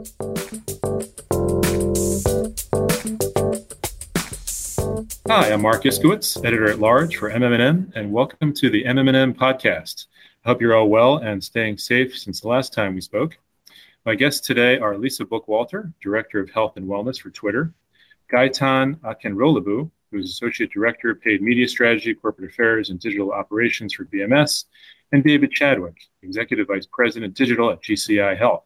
Hi, I'm Marc Iskowitz, editor at large for MMM, and welcome to the MMM podcast. I hope you're all well and staying safe since the last time we spoke. My guests today are Lisa Bookwalter, Director of Health and Wellness for Twitter, Gaitan Akinrolabou, who is Associate Director of Paid Media Strategy, Corporate Affairs, and Digital Operations for BMS, and David Chadwick, Executive Vice President Digital at GCI Health.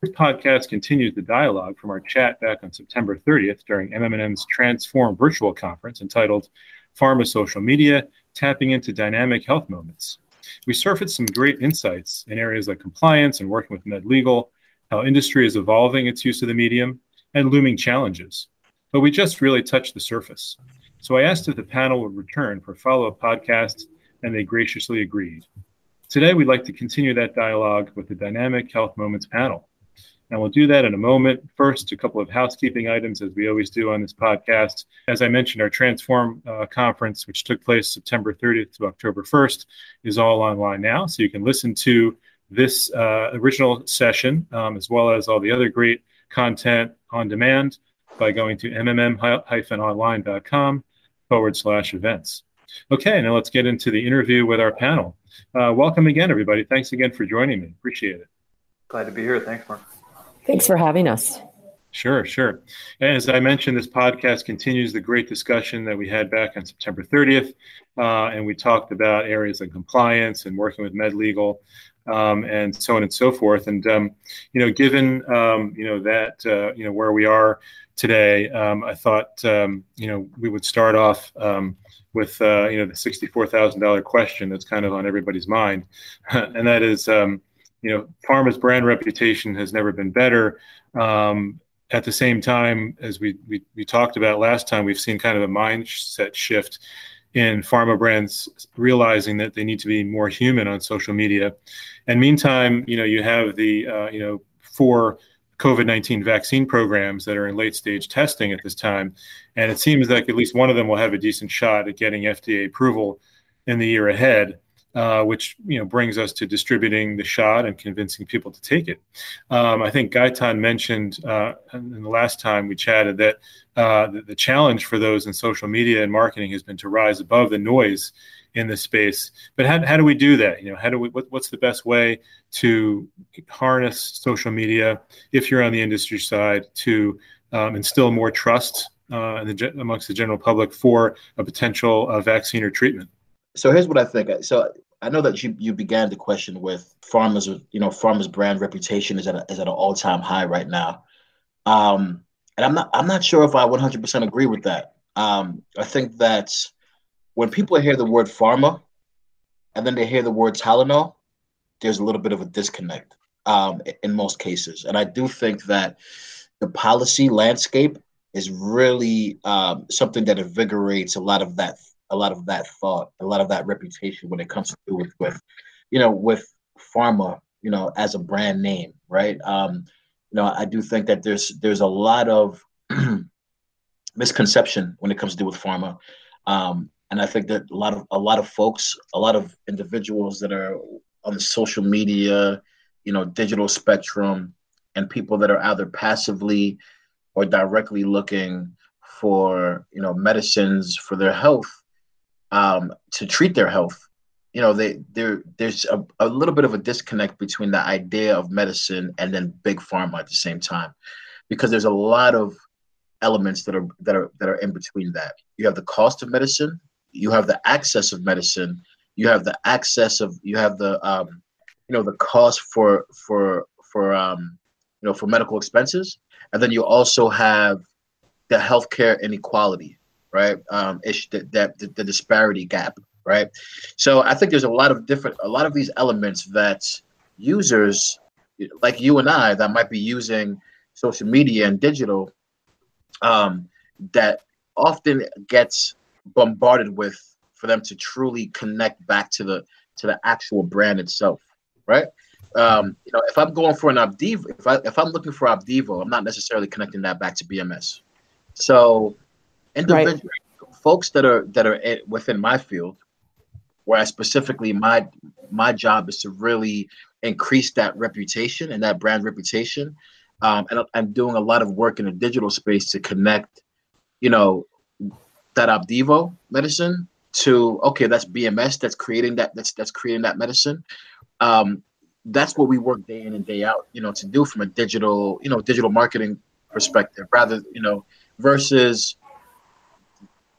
This podcast continues the dialogue from our chat back on September 30th during MMM's Transform virtual conference entitled Pharma Social Media Tapping into Dynamic Health Moments. We surfaced some great insights in areas like compliance and working with MedLegal, how industry is evolving its use of the medium, and looming challenges. But we just really touched the surface. So I asked if the panel would return for a follow up podcasts, and they graciously agreed. Today, we'd like to continue that dialogue with the Dynamic Health Moments panel. And we'll do that in a moment. First, a couple of housekeeping items, as we always do on this podcast. As I mentioned, our Transform uh, conference, which took place September 30th to October 1st, is all online now. So you can listen to this uh, original session, um, as well as all the other great content on demand by going to mmm-online.com forward slash events. Okay, now let's get into the interview with our panel. Uh, welcome again, everybody. Thanks again for joining me. Appreciate it. Glad to be here. Thanks, Marc. Thanks for having us. Sure, sure. As I mentioned, this podcast continues the great discussion that we had back on September 30th. Uh, and we talked about areas like compliance and working with MedLegal um, and so on and so forth. And, um, you know, given, um, you know, that, uh, you know, where we are today, um, I thought, um, you know, we would start off um, with uh, you know the sixty-four thousand dollar question that's kind of on everybody's mind, and that is, um, you know, pharma's brand reputation has never been better. Um, at the same time, as we, we we talked about last time, we've seen kind of a mindset shift in pharma brands realizing that they need to be more human on social media. And meantime, you know, you have the uh, you know four COVID 19 vaccine programs that are in late stage testing at this time. And it seems like at least one of them will have a decent shot at getting FDA approval in the year ahead. Uh, which you know brings us to distributing the shot and convincing people to take it. Um, I think Gaitan mentioned uh, in the last time we chatted that uh, the, the, challenge for those in social media and marketing has been to rise above the noise in this space. But how, how do we do that? You know, how do we? What, what's the best way to harness social media if you're on the industry side to um, instill more trust uh, the, amongst the general public for a potential uh, vaccine or treatment? So here's what I think. So I know that you you began the question with pharma's, you know pharma's brand reputation is at a, is at an all time high right now, um, and I'm not I'm not sure if I 100% agree with that. Um, I think that when people hear the word pharma and then they hear the word Tylenol, there's a little bit of a disconnect um, in most cases. And I do think that the policy landscape is really um, something that invigorates a lot of that a lot of that thought, a lot of that reputation when it comes to do with, with you know, with pharma, you know, as a brand name, right? Um, you know, I do think that there's there's a lot of misconception when it comes to do with pharma. Um, and I think that a lot of a lot of folks, a lot of individuals that are on the social media, you know, digital spectrum, and people that are either passively or directly looking for you know medicines for their health um, to treat their health. You know, they there there's a, a little bit of a disconnect between the idea of medicine and then big pharma at the same time, because there's a lot of elements that are that are that are in between that. You have the cost of medicine, you have the access of medicine you have the access of you have the um, you know the cost for for for um, you know for medical expenses. And then you also have the healthcare inequality right? Um ish that, the, the disparity gap right? So i think there's a lot of different a lot of these elements that users like you and i that might be using social media and digital um that often gets bombarded with for them to truly connect back to the to the actual brand itself, right? Um, you know, if I'm going for an Opdivo, if I if I'm looking for Opdivo, I'm not necessarily connecting that back to BMS. So, individual right. folks that are that are within my field, where I specifically my my job is to really increase that reputation and that brand reputation. um, and I'm doing a lot of work in the digital space to connect, you know, that Opdivo medicine to okay, that's BMS that's creating that that's that's creating that medicine. Um, that's what we work day in and day out, you know, to do from a digital, you know, digital marketing perspective, rather, you know, versus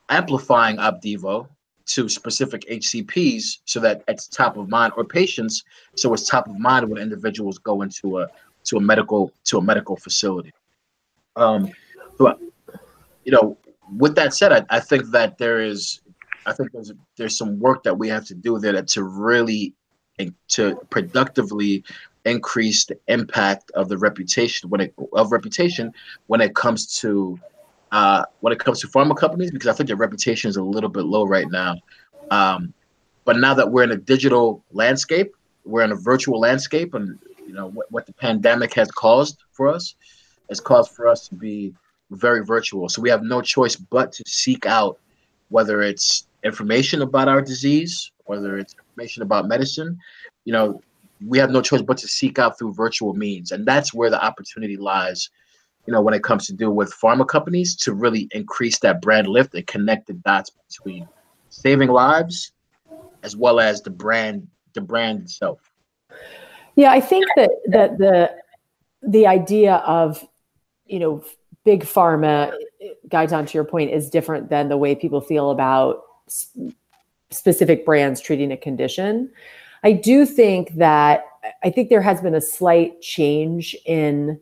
amplifying Opdivo to specific HCPs so that it's top of mind or patients so it's top of mind when individuals go into a to a medical to a medical facility. Um, but you know, with that said, I, I think that there is, I think there's there's some work that we have to do there to really to productively increase the impact of the reputation when it of reputation when it comes to uh, when it comes to pharma companies because I think their reputation is a little bit low right now. Um, but now that we're in a digital landscape, we're in a virtual landscape, and you know what, what the pandemic has caused for us has caused for us to be very virtual. So we have no choice but to seek out whether it's information about our disease, whether it's information about medicine. You know, we have no choice but to seek out through virtual means, and that's where the opportunity lies. You know, when it comes to deal with pharma companies to really increase that brand lift and connect the dots between saving lives as well as the brand, the brand itself. Yeah, I think that that the the idea of you know big pharma, Gaitan, to your point, is different than the way people feel about specific brands treating a condition. I do think that I think there has been a slight change in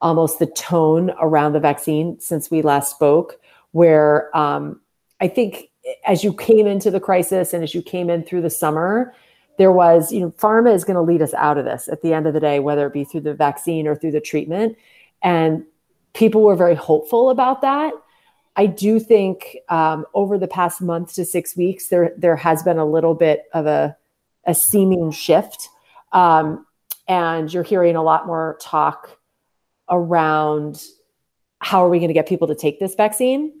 almost the tone around the vaccine since we last spoke, where um, I think as you came into the crisis and as you came in through the summer, there was, you know, pharma is going to lead us out of this at the end of the day, whether it be through the vaccine or through the treatment. And people were very hopeful about that. I do think um, over the past month to six weeks, there there has been a little bit of a a seeming shift, um, and you're hearing a lot more talk around how are we going to get people to take this vaccine.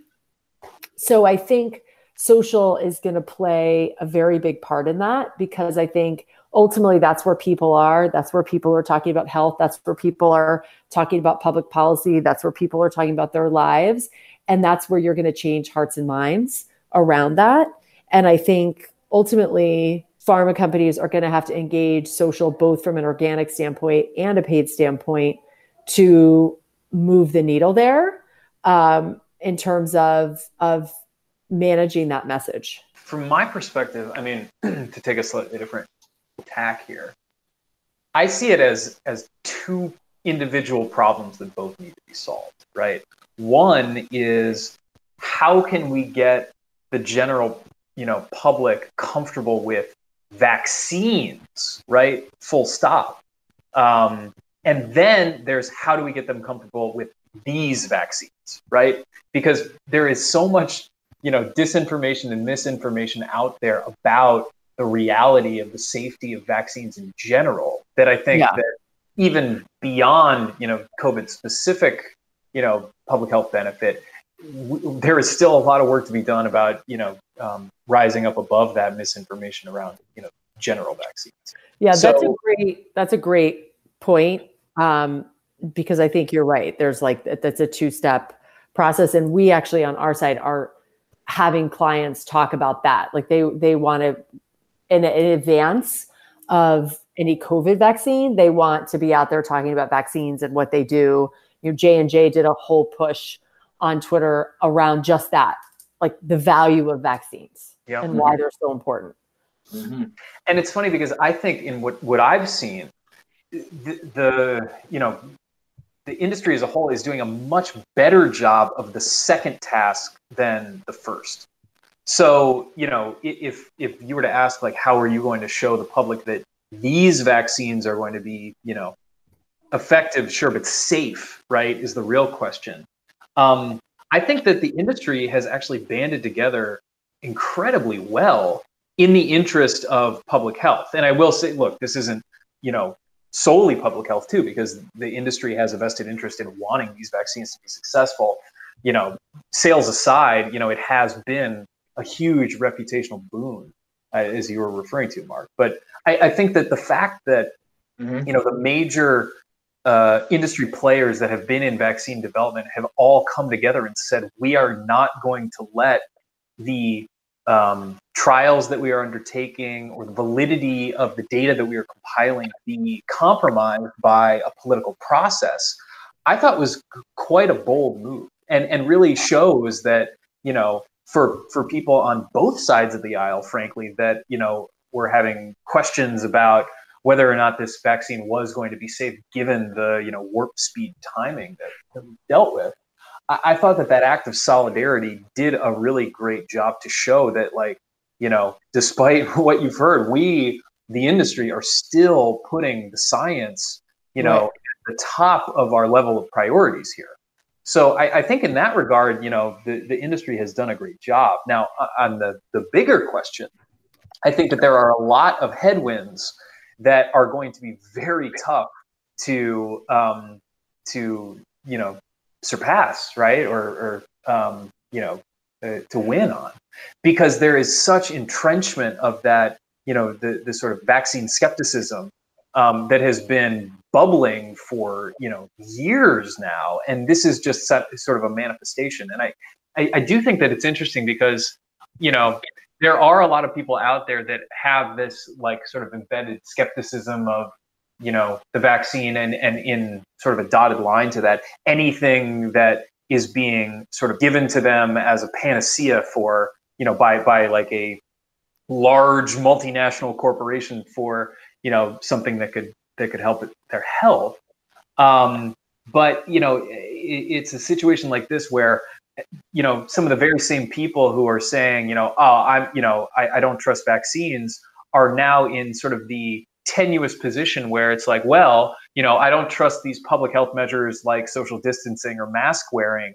So I think social is going to play a very big part in that because I think ultimately that's where people are. That's where people are talking about health. That's where people are talking about public policy. That's where people are talking about their lives. And that's where you're going to change hearts and minds around that. And I think ultimately, pharma companies are going to have to engage social both from an organic standpoint and a paid standpoint to move the needle there um, in terms of of managing that message? From my perspective, I mean, to take a slightly different tack here, I see it as as two individual problems that both need to be solved, right? One is how can we get the general, you know, public comfortable with vaccines, right? Full stop. Um, and then there's how do we get them comfortable with these vaccines, right? Because there is so much you know disinformation and misinformation out there about the reality of the safety of vaccines in general that I think yeah. that even beyond you know COVID specific you know public health benefit, w- there is still a lot of work to be done about you know um, rising up above that misinformation around you know general vaccines. Yeah, so, that's a great that's a great point um, because I think you're right. There's like that's a two step process, and we actually on our side are having clients talk about that. Like they they want to in, in advance of any COVID vaccine, they want to be out there talking about vaccines and what they do. You know, J and J did a whole push on Twitter around just that, like the value of vaccines yep. and why they're so important. Mm-hmm. And it's funny because I think in what what I've seen, the, the you know the industry as a whole is doing a much better job of the second task than the first. So, you know, if if you were to ask like how are you going to show the public that these vaccines are going to be, you know, effective, sure, but safe, right, is the real question. Um, I think that the industry has actually banded together incredibly well in the interest of public health. And I will say, look, this isn't, you know, solely public health too, because the industry has a vested interest in wanting these vaccines to be successful. You know, sales aside, you know, it has been a huge reputational boon, uh, as you were referring to, Marc. But I, I, think that the fact that mm-hmm. you know the major uh, industry players that have been in vaccine development have all come together and said we are not going to let the um, trials that we are undertaking or the validity of the data that we are compiling be compromised by a political process, I thought was quite a bold move and, and really shows that, you know, for, for people on both sides of the aisle, frankly, that, you know, we're having questions about whether or not this vaccine was going to be safe given the, you know, warp speed timing that we dealt with. I, I thought that that act of solidarity did a really great job to show that, like, you know, despite what you've heard, we, the industry, are still putting the science, you know, right. at the top of our level of priorities here. So I, I, think in that regard, you know, the, the industry has done a great job. Now, on the, the bigger question, I think that there are a lot of headwinds that are going to be very tough to um, to you know surpass, right? Or, or um, you know, uh, to win on, because there is such entrenchment of that, you know, the the sort of vaccine skepticism um, that has been bubbling for you know years now, and this is just sort of a manifestation. And I, I, I do think that it's interesting because you know there are a lot of people out there that have this like sort of embedded skepticism of you know the vaccine and and in sort of a dotted line to that anything that is being sort of given to them as a panacea for you know by by like a large multinational corporation for you know something that could that could help their health um, but you know it, it's a situation like this where you know some of the very same people who are saying you know oh i'm you know I, I don't trust vaccines are now in sort of the tenuous position where it's like, well, you know, I don't trust these public health measures like social distancing or mask wearing.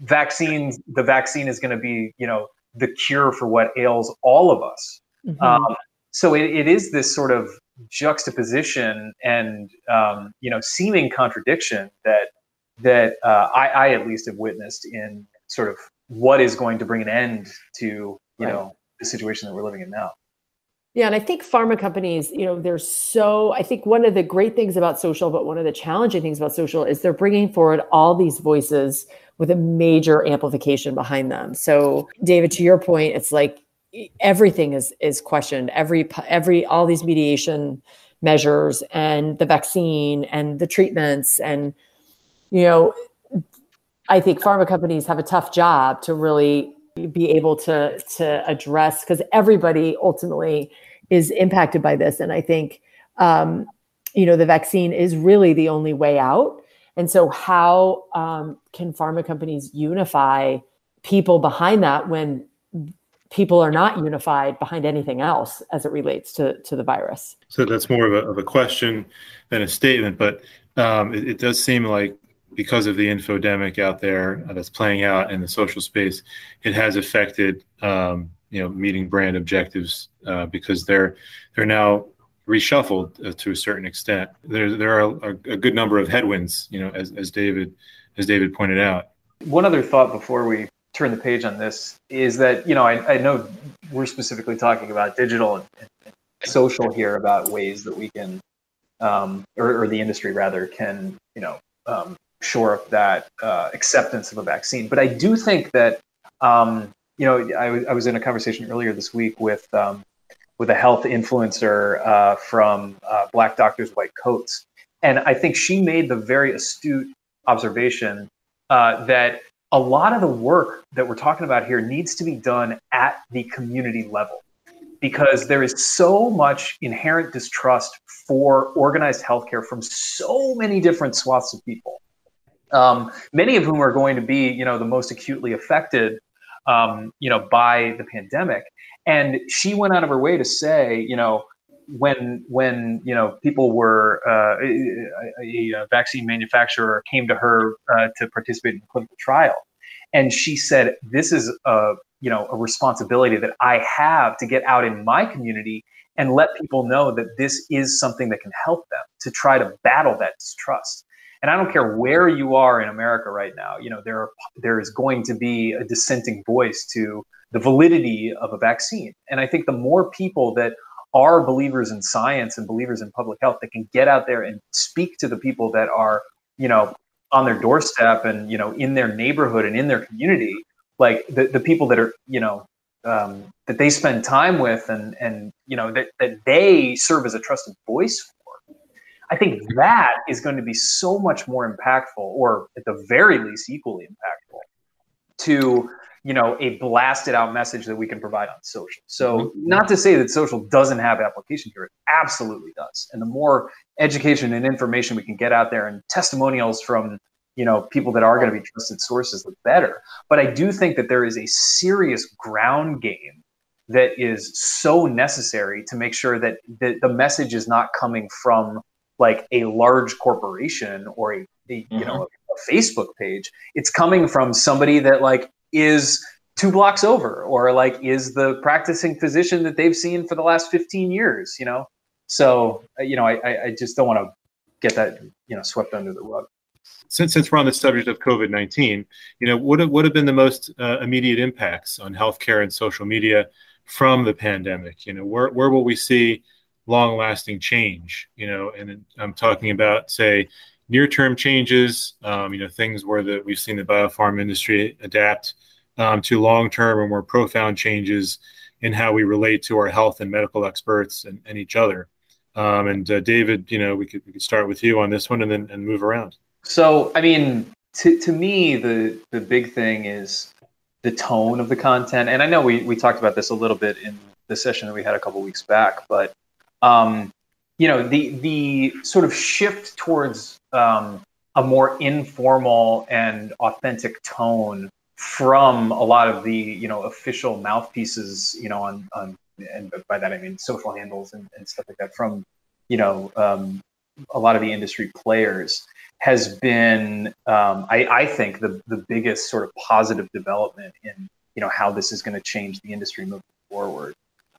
Vaccines, the vaccine is going to be, you know, the cure for what ails all of us. Mm-hmm. Um, so it, it is this sort of juxtaposition and um, you know seeming contradiction that that uh, I, I, at least have witnessed in sort of what is going to bring an end to you right. know the situation that we're living in now. Yeah, and I think pharma companies, you know, they're so. I think one of the great things about social, but one of the challenging things about social is they're bringing forward all these voices with a major amplification behind them. So, David, to your point, it's like everything is is questioned. Every every all these mediation measures and the vaccine and the treatments and you know, I think pharma companies have a tough job to really be able to to address because everybody ultimately is impacted by this. And I think, um, you know, the vaccine is really the only way out. And so, how um, can pharma companies unify people behind that when people are not unified behind anything else as it relates to, to the virus? So, that's more of a, of a question than a statement, but um, it, it, does seem like because of the infodemic out there that's playing out in the social space, it has affected um, you know meeting brand objectives uh, because they're they're now reshuffled uh, to a certain extent. There there are a, a, good number of headwinds, you know, as, as David as David pointed out. One other thought before we turn the page on this is that you know I, I know we're specifically talking about digital and, and social here about ways that we can um, or, or, the industry rather can you know um, shore up that uh, acceptance of a vaccine. But I do think that um, you know, I, was in a conversation earlier this week with um, with a health influencer uh, from uh, Black Doctors White Coats, and I think she made the very astute observation uh, that a lot of the work that we're talking about here needs to be done at the community level because there is so much inherent distrust for organized healthcare from so many different swaths of people. Um, many of whom are going to be, you know, the most acutely affected um, you know, by the pandemic. And she went out of her way to say, you know, when when you know people were uh, a, a, vaccine manufacturer came to her uh, to participate in a clinical trial, and she said, "This is a you know a responsibility that I have to get out in my community and let people know that this is something that can help them to try to battle that distrust." and I don't care where you are in America right now, you know, there are, there is going to be a dissenting voice to the validity of a vaccine. And I think the more people that are believers in science and believers in public health that can get out there and speak to the people that are, you know, on their doorstep and you know in their neighborhood and in their community, like the, the people that are you know um, that they spend time with and and you know that that they serve as a trusted voice for. I think that is going to be so much more impactful, or at the very least, equally impactful to you know a blasted out message that we can provide on social so mm-hmm. not to say that social doesn't have application here it absolutely does and the more education and information we can get out there and testimonials from you know people that are going to be trusted sources the better but i do think that there is a serious ground game that is so necessary to make sure that the, the message is not coming from like a large corporation or a, a you mm-hmm. know a facebook page it's coming from somebody that like is two blocks over or like is the practicing physician that they've seen for the last 15 years you know? So uh, you know i, I just don't want to get that you know swept under the rug. Since since we're on the subject of covid-19 you know what have, what have been the most uh, immediate impacts on healthcare and social media from the pandemic? You know where, where will we see long lasting change you know? And i'm talking about say near-term changes, um, you know, things where the, we've seen the biopharm industry adapt um, to long-term or more profound changes in how we relate to our health and medical experts and, and each other. Um, and uh, David, you know, we could, we could start with you on this one and then and move around. So, I mean, to, to me, the the big thing is the tone of the content. And I know we, we talked about this a little bit in the session that we had a couple weeks back, but um, you know, the the sort of shift towards um, a more informal and authentic tone from a lot of the you know official mouthpieces you know on, on and by that I mean social handles and, and stuff like that from you know um, a lot of the industry players has been um, I, I think the the biggest sort of positive development in you know how this is going to change the industry moving forward.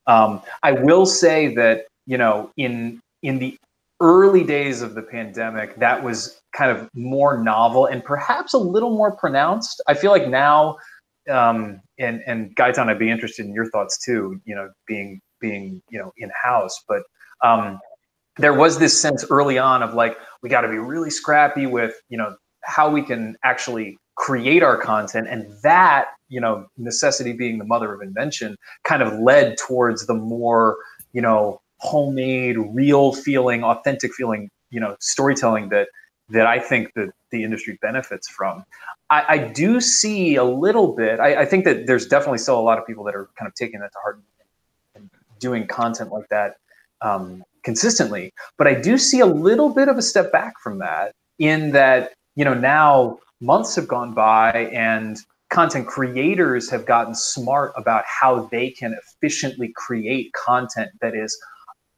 Um, I will say that you know in in the early days of the pandemic, that was kind of more novel and perhaps a little more pronounced. I feel like now, um, and and Gaitan, I'd be interested in your thoughts too. You know, being being you know in house, but um, there was this sense early on of like we got to be really scrappy with you know how we can actually create our content, and that you know necessity being the mother of invention kind of led towards the more you know homemade, real feeling, authentic feeling, you know, storytelling that that I think that the industry benefits from. I, I do see a little bit. I, I, think that there's definitely still a lot of people that are kind of taking that to heart and doing content like that um, consistently. But I do see a little bit of a step back from that in that you know now months have gone by and content creators have gotten smart about how they can efficiently create content that is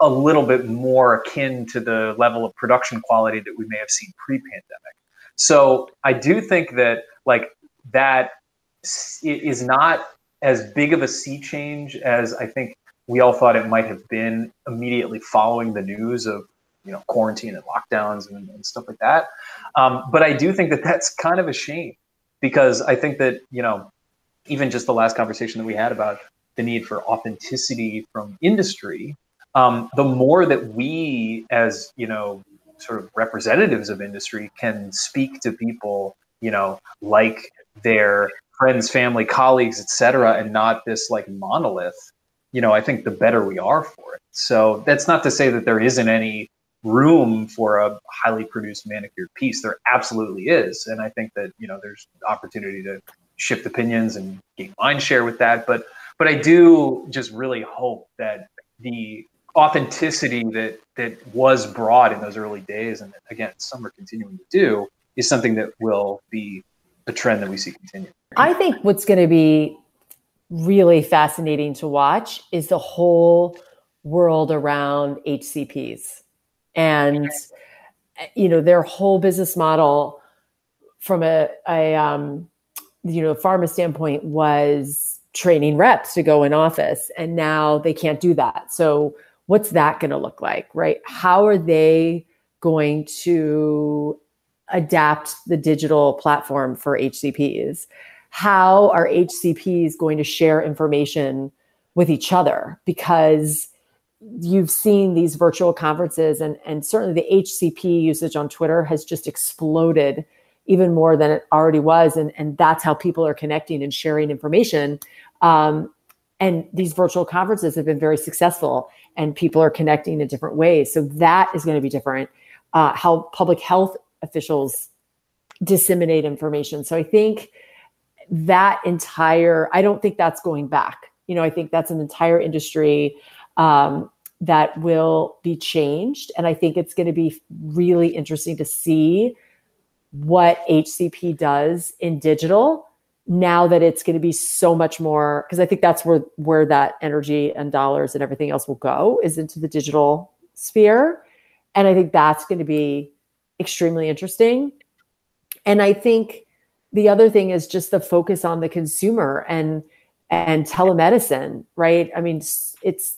a little bit more akin to the level of production quality that we may have seen pre-pandemic. So I do think that like that is not as big of a sea change as I think we all thought it might have been immediately following the news of you know quarantine and lockdowns and, and stuff like that. Um, but I do think that that's kind of a shame because I think that you know even just the last conversation that we had about the need for authenticity from industry um, the more that we as you know sort of representatives of industry can speak to people you know like their friends family colleagues etc and not this like monolith you know i think the better we are for it. So that's not to say that there isn't any room for a highly produced manicured piece. There absolutely is. And i think that you know there's opportunity to shift opinions and gain mind share with that. But but i do just really hope that the authenticity that that was brought in those early days, and again, some are continuing to do, is something that will be a trend that we see continue. I think what's going to be really fascinating to watch is the whole world around HCPs and you know their whole business model from a, a um, you know pharma standpoint was training reps to go in office and now they can't do that so what's that going to look like, right? How are they going to adapt the digital platform for HCPs? How are HCPs going to share information with each other? Because you've seen these virtual conferences and and certainly the hcp usage on twitter has just exploded even more than it already was and and that's how people are connecting and sharing information um, and these virtual conferences have been very successful and people are connecting in different ways. So that is going to be different uh, how public health officials disseminate information. So i think that entire i don't think that's going back. You know i think that's an entire industry um, that will be changed. And I think it's going to be really interesting to see what HCP does in digital now that it's going to be so much more because I think that's where where that energy and dollars and everything else will go is into the digital sphere. And I think that's going to be extremely interesting. And I think the other thing is just the focus on the consumer and and telemedicine, right? I mean, it's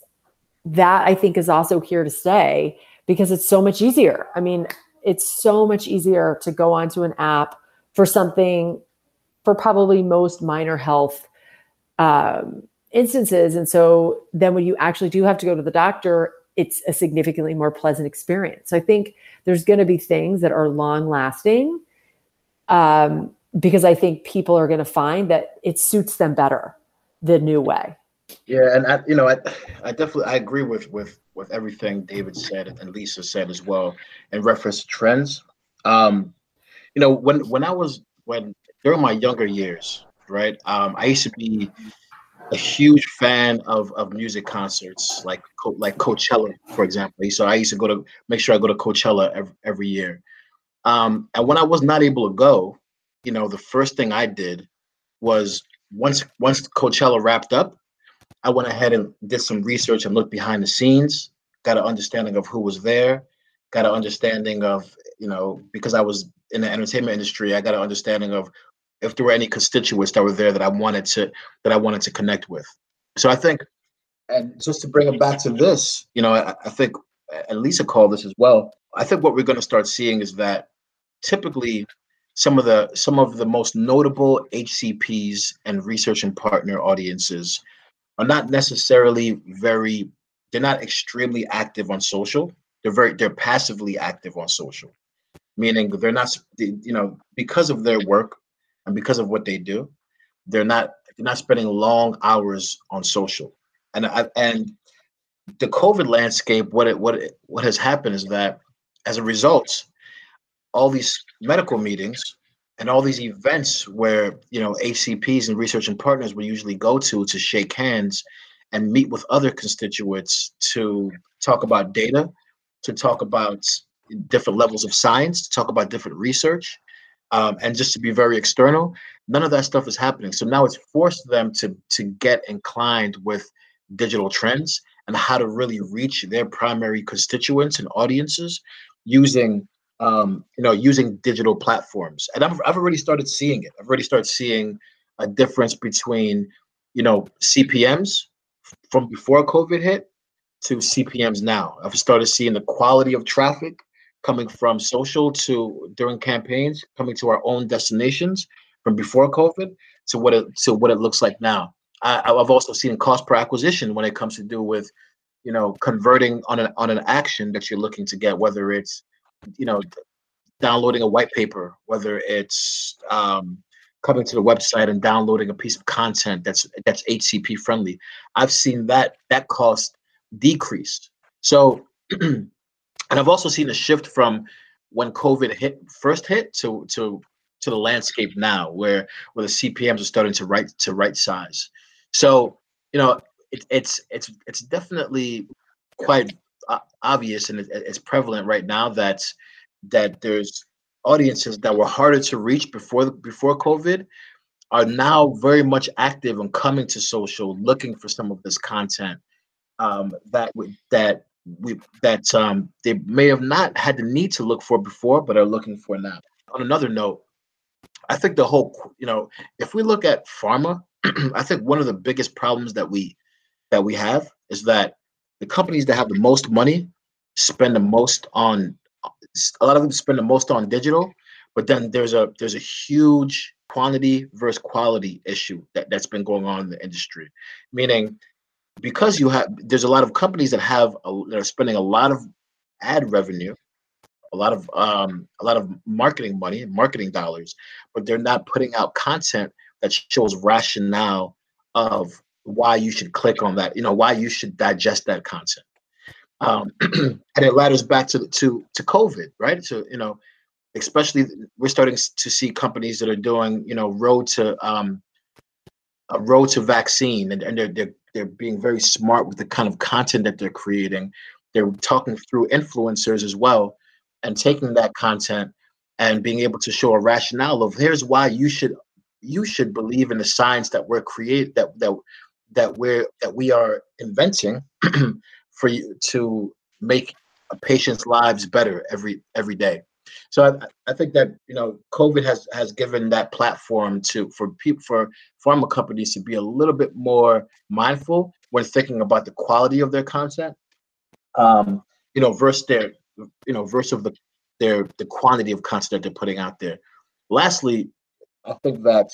that I think is also here to stay because it's so much easier. I mean, it's so much easier to go onto an app for something for probably most minor health um, instances. And so then when you actually do have to go to the doctor, it's a significantly more pleasant experience. So I think there's going to be things that are long lasting um, because I think people are going to find that it suits them better the new way. Yeah, and I, you know, I, I definitely I agree with with with everything David said and Lisa said as well in reference to trends. Um, you know, when when I was when during my younger years, right? Um, I used to be a huge fan of of music concerts, like like Coachella, for example. So I used to go to make sure I go to Coachella every, every year. Um, and when I was not able to go, you know, the first thing I did was once once Coachella wrapped up, I went ahead and did some research and looked behind the scenes, got an understanding of who was there, got an understanding of, you know, because I was in the entertainment industry, I got an understanding of if there were any constituents that were there that I wanted to that I wanted to connect with. So I think, and just to bring it back to this, you know, I, I think, and Lisa called this as well. I think what we're going to start seeing is that typically some of the some of the most notable HCPs and research and partner audiences are not necessarily very they're not extremely active on social they're very they're passively active on social meaning they're not you know because of their work and because of what they do they're not they're not spending long hours on social. And I, and the covid landscape what it what it, what has happened is that as a result all these medical meetings and all these events where you know HCPs and research and partners will usually go to to shake hands and meet with other constituents to talk about data, to talk about different levels of science, to talk about different research, um, and just to be very external. None of that stuff is happening. So now it's forced them to to get inclined with digital trends and how to really reach their primary constituents and audiences using um, you know, using digital platforms. And I've, I've already started seeing it. I've already started seeing a difference between, you know, CPMs from before COVID hit to CPMs now. I've started seeing the quality of traffic coming from social to during campaigns, coming to our own destinations from before COVID to what it to what it looks like now. I, I've also seen cost per acquisition when it comes to do with, you know, converting on an on an action that you're looking to get, whether it's you know, downloading a white paper, whether it's um, coming to the website and downloading a piece of content that's that's HCP friendly. I've seen that that cost decrease. So, and I've also seen a shift from when COVID hit first hit to to to the landscape now, where where the CPMS are starting to right to right size. So, you know, it, it's it's it's definitely quite obvious and it's prevalent right now that that there's audiences that were harder to reach before before COVID are now very much active and coming to social, looking for some of this content um, that that we that um, they may have not had the need to look for before, but are looking for now. On another note, I think the whole you know if we look at pharma, I think one of the biggest problems that we that we have is that the companies that have the most money spend the most on a lot of them spend the most on digital but then there's a there's a huge quantity versus quality issue that, that's been going on in the industry meaning because you have there's a lot of companies that have a, that are spending a lot of ad revenue a lot of um, a lot of marketing money marketing dollars but they're not putting out content that shows rationale of why you should click on that you know why you should digest that content. Um, and it ladders back to to to covid right? So you know especially we're starting to see companies that are doing you know road to um, a road to vaccine and, and they're, they're they're being very smart with the kind of content that they're creating. They're talking through influencers as well and taking that content and being able to show a rationale of here's why you should you should believe in the science that we're create that that that we're that we are inventing for you to make a patient's lives better every every day. So I, I think that you know COVID has has given that platform to for people for pharma companies to be a little bit more mindful when thinking about the quality of their content. Um, you know, versus their you know versus the their the quantity of content they're putting out there. Lastly, I think that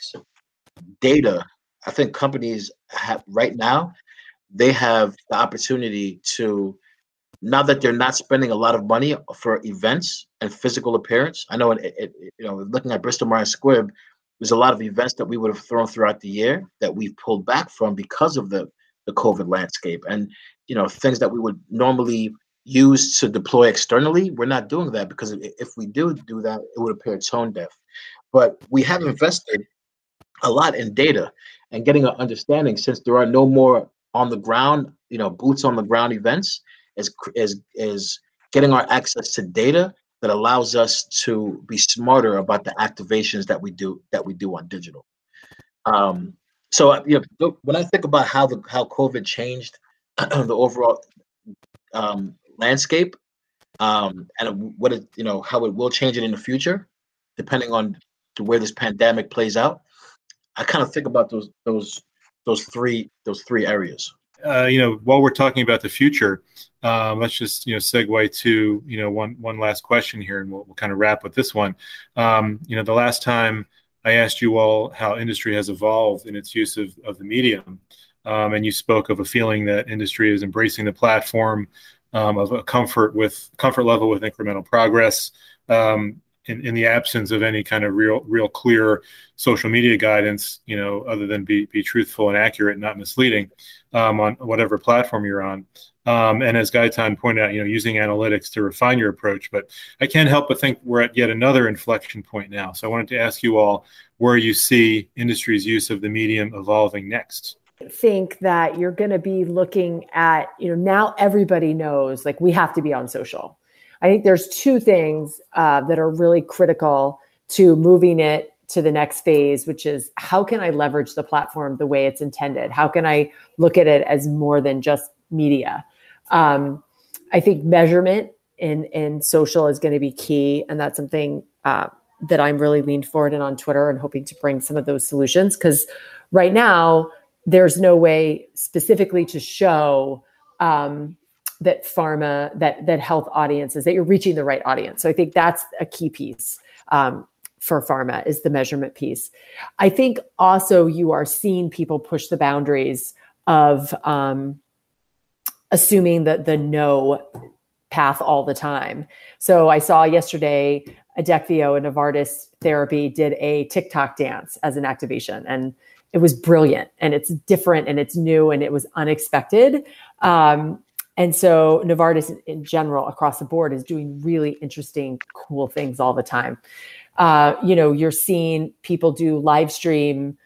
data. I think companies have right now they have the opportunity to now that they're not spending a lot of money for events and physical appearance, I know it, it, you know looking at Bristol Myers Squibb, there's a lot of events that we would have thrown throughout the year that we've pulled back from because of the the COVID landscape and you know things that we would normally use to deploy externally. We're not doing that because if we do do that, it would appear tone deaf. But we have invested a lot in data and getting an understanding since there are no more on the ground, you know, boots on the ground events is is is getting our access to data that allows us to be smarter about the activations that we do that we do on digital. Um, so uh, you know, when I think about how the how COVID changed the overall um, landscape um, and what it you know how it will change it in the future, depending on the way this pandemic plays out, I kind of think about those those those three those three areas. Uh, you know, while we're talking about the future, um, let's just you know segue to you know one one last question here, and we'll, we'll kind of wrap with this one. Um, you know, the last time I asked you all how industry has evolved in its use of, of the medium, um, and you spoke of a feeling that industry is embracing the platform um, of a comfort with comfort level with incremental progress. Um, in, in the absence of any kind of real, real clear social media guidance, you know, other than be, be truthful and accurate, not misleading, um, on whatever platform you're on. Um, and as Gaitan pointed out, you know, using analytics to refine your approach. But I can't help but think we're at yet another inflection point now. So I wanted to ask you all where you see industry's use of the medium evolving next think that you're going to be looking at you know now everybody knows like we have to be on social i think there's two things uh, that are really critical to moving it to the next phase which is how can i leverage the platform the way it's intended? How can i look at it as more than just media? Um, I think measurement in in social is going to be key, and that's something uh, that I'm really leaned forward in on Twitter and hoping to bring some of those solutions because right now there's no way specifically to show um, that pharma that that health audiences that you're reaching the right audience. So I think that's a key piece. Um, for pharma is the measurement piece. I think also you are seeing people push the boundaries of um, assuming that the no path all the time. So I saw yesterday Adakveo and Novartis Therapy did a TikTok dance as an activation and it was brilliant and it's different and it's new and it was unexpected. Um, and so Novartis in general across the board is doing really interesting, cool things all the time. Uh, you know, you're seeing people do live stream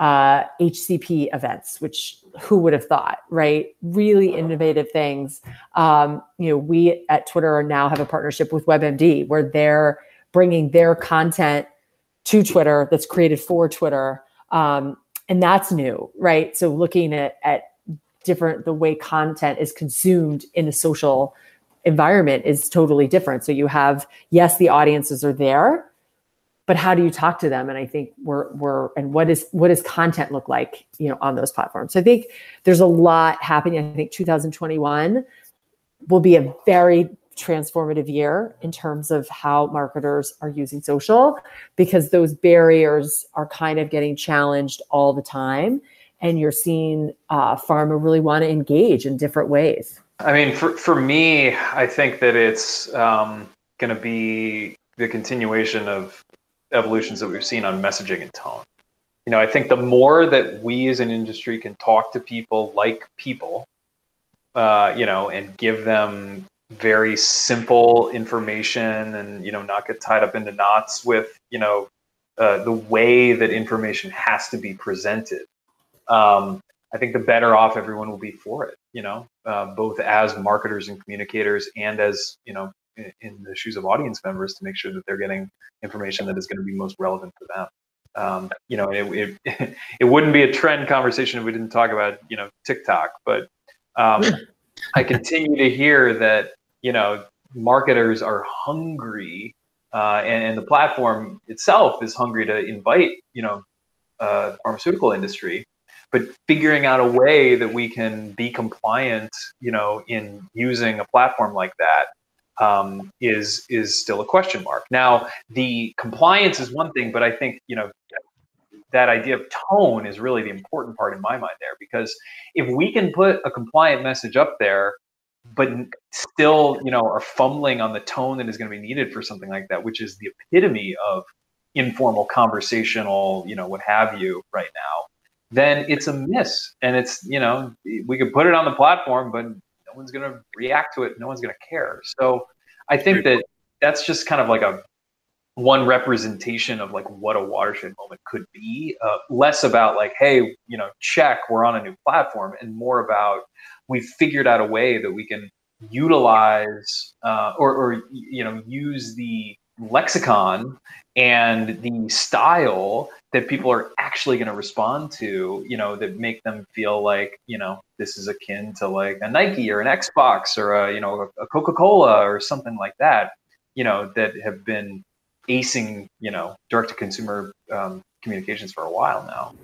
uh, HCP events, which who would have thought, right? Really innovative things. Um, you know, we at Twitter now have a partnership with WebMD where they're bringing their content to Twitter that's created for Twitter. Um, and that's new, right? So looking at, at different, the way content is consumed in a social environment is totally different. So you have, yes, the audiences are there, but how do you talk to them? And i think we're we're and what is what does content look like you know on those platforms? So i think there's a lot happening. I think 2021 will be a very transformative year in terms of how marketers are using social because those barriers are kind of getting challenged all the time and you're seeing uh, pharma really want to engage in different ways. I mean, for for me, I think that it's um, going to be the continuation of evolutions that we've seen on messaging and tone. You know, I think the more that we as an industry can talk to people like people, uh, you know, and give them very simple information and, you know, not get tied up into knots with, you know, uh, the way that information has to be presented. Um, I think the better off everyone will be for it, you know, uh, both as marketers and communicators and as, you know, in, in, the shoes of audience members to make sure that they're getting information that is going to be most relevant for them. Um, you know, it, it, it wouldn't be a trend conversation if we didn't talk about, you know, TikTok, but um, I continue to hear that, you know, marketers are hungry uh, and, and, the platform itself is hungry to invite, you know, uh, pharmaceutical industry but figuring out a way that we can be compliant, you know, in using a platform like that um, is is still a question mark. Now, the compliance is one thing, but I think you know that idea of tone is really the important part in my mind there because if we can put a compliant message up there but still you know are fumbling on the tone that is going to be needed for something like that which is the epitome of informal conversational you know what have you right now then it's a miss. And it's, you know, we could put it on the platform, but no one's going to react to it. No one's going to care. So I think that that's just kind of like a one representation of like what a watershed moment could be. Uh, less about like, hey, you know, check, we're on a new platform, and more about we've figured out a way that we can utilize uh, or, or you know use the lexicon and the style that people are actually going to respond to, you know, that make them feel like, you know, this is akin to like a Nike or an Xbox or a, you know, a Coca Cola or something like that, you know, that have been acing, you know, direct to consumer um, communications for a while now.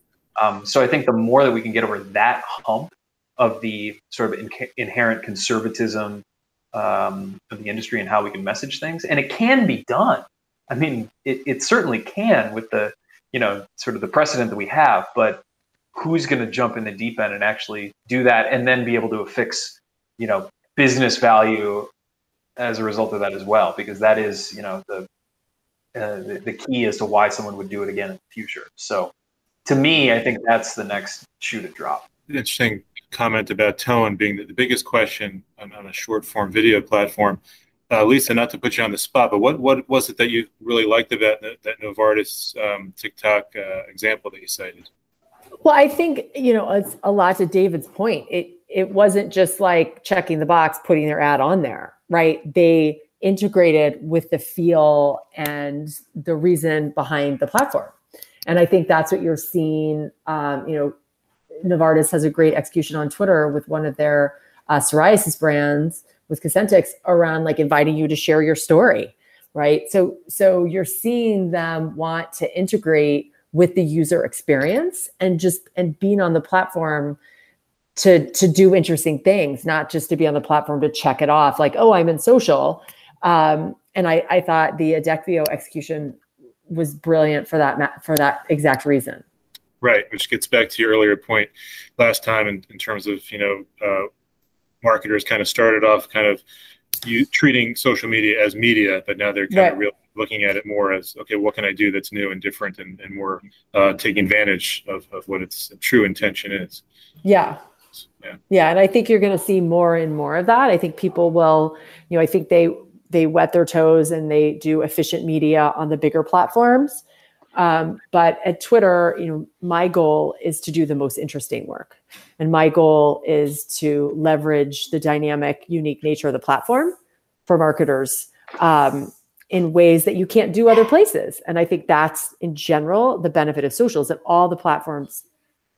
Um, so I think the more that we can get over that hump of the sort of in- inherent conservatism um, of the industry and how we can message things, and it can be done. I mean, it, it certainly can with the, you know, sort of the precedent that we have, but who's going to jump in the deep end and actually do that and then be able to affix, you know, business value as a result of that as well? Because that is, you know, the, uh, the, the key as to why someone would do it again in the future. So to me, I think that's the next shoe to drop. Interesting comment about tone being the, biggest question on, on a short form video platform uh, Lisa, not to put you on the spot, but what what was it that you really liked about that, that Novartis um, TikTok uh, example that you cited? Well, I think you know it's a lot to David's point. It it wasn't just like checking the box, putting their ad on there, right? They integrated with the feel and the reason behind the platform, and I think that's what you're seeing. Um, you know, Novartis has a great execution on Twitter with one of their uh, psoriasis brands with Cosentyx around like inviting you to share your story, right? So so you're seeing them want to integrate with the user experience and just and being on the platform to to do interesting things, not just to be on the platform to check it off, like oh I'm in social. Um, and I I thought the Adakveo execution was brilliant for that for that exact reason. Right, which gets back to your earlier point last time in, in terms of you know uh, marketers kind of started off kind of you treating social media as media, but now they're kind right. of real, looking at it more as okay, what can I do that's new and different and, and more uh, taking advantage of, of what its true intention is. Yeah. Yeah. Yeah. And I think you're going to see more and more of that. I think people will, you know, I think they, they wet their toes and they do efficient media on the bigger platforms. Um, but at Twitter, you know, my goal is to do the most interesting work. And my goal is to leverage the dynamic, unique nature of the platform for marketers um, in ways that you can't do other places. And I think that's in general the benefit of socials that all the platforms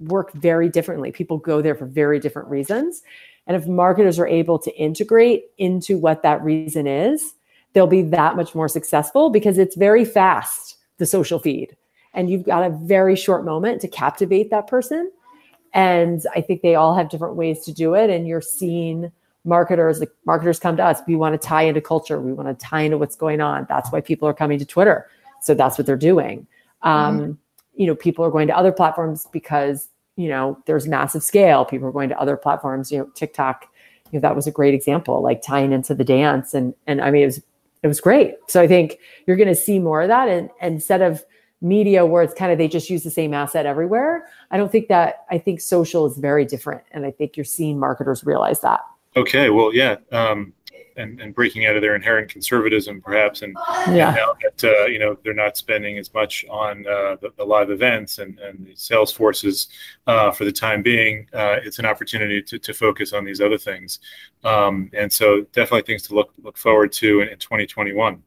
work very differently. People go there for very different reasons. And if marketers are able to integrate into what that reason is, they'll be that much more successful because it's very fast the social feed. And you've got a very short moment to captivate that person. And I think they all have different ways to do it. And you're seeing marketers, like marketers come to us. We want to tie into culture. We want to tie into what's going on. That's why people are coming to Twitter. So that's what they're doing. Um, mm-hmm. You know, people are going to other platforms because you know, there's massive scale. People are going to other platforms, you know, TikTok, you know, that was a great example, like tying into the dance. And, and I mean, it was, it was great. So I think you're going to see more of that. And, and instead of media where it's kind of, they just use the same asset everywhere. I don't think that, I think social is very different. And I think you're seeing marketers realize that. Okay. Well, yeah. Um, and, and breaking out of their inherent conservatism, perhaps, and, Yeah. and now that uh, you know they're not spending as much on uh, the, the live events and, and the sales forces uh, for the time being, uh, it's an opportunity to, to focus on these other things, um, and so definitely things to look look forward to in, in 2021.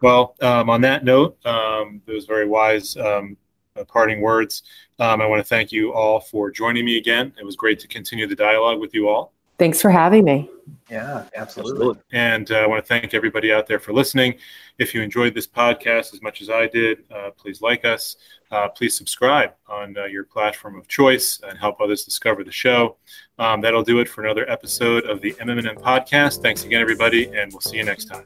Well, um, on that note, um, those very wise um, uh, parting words. Um, I want to thank you all for joining me again. It was great to continue the dialogue with you all. Thanks for having me. Yeah, absolutely. Absolutely. And uh, I want to thank everybody out there for listening. If you enjoyed this podcast as much as I did, uh, please like us. Uh, please subscribe on uh, your platform of choice and help others discover the show. Um, that'll do it for another episode of the MMM podcast. Thanks again, everybody, and we'll see you next time.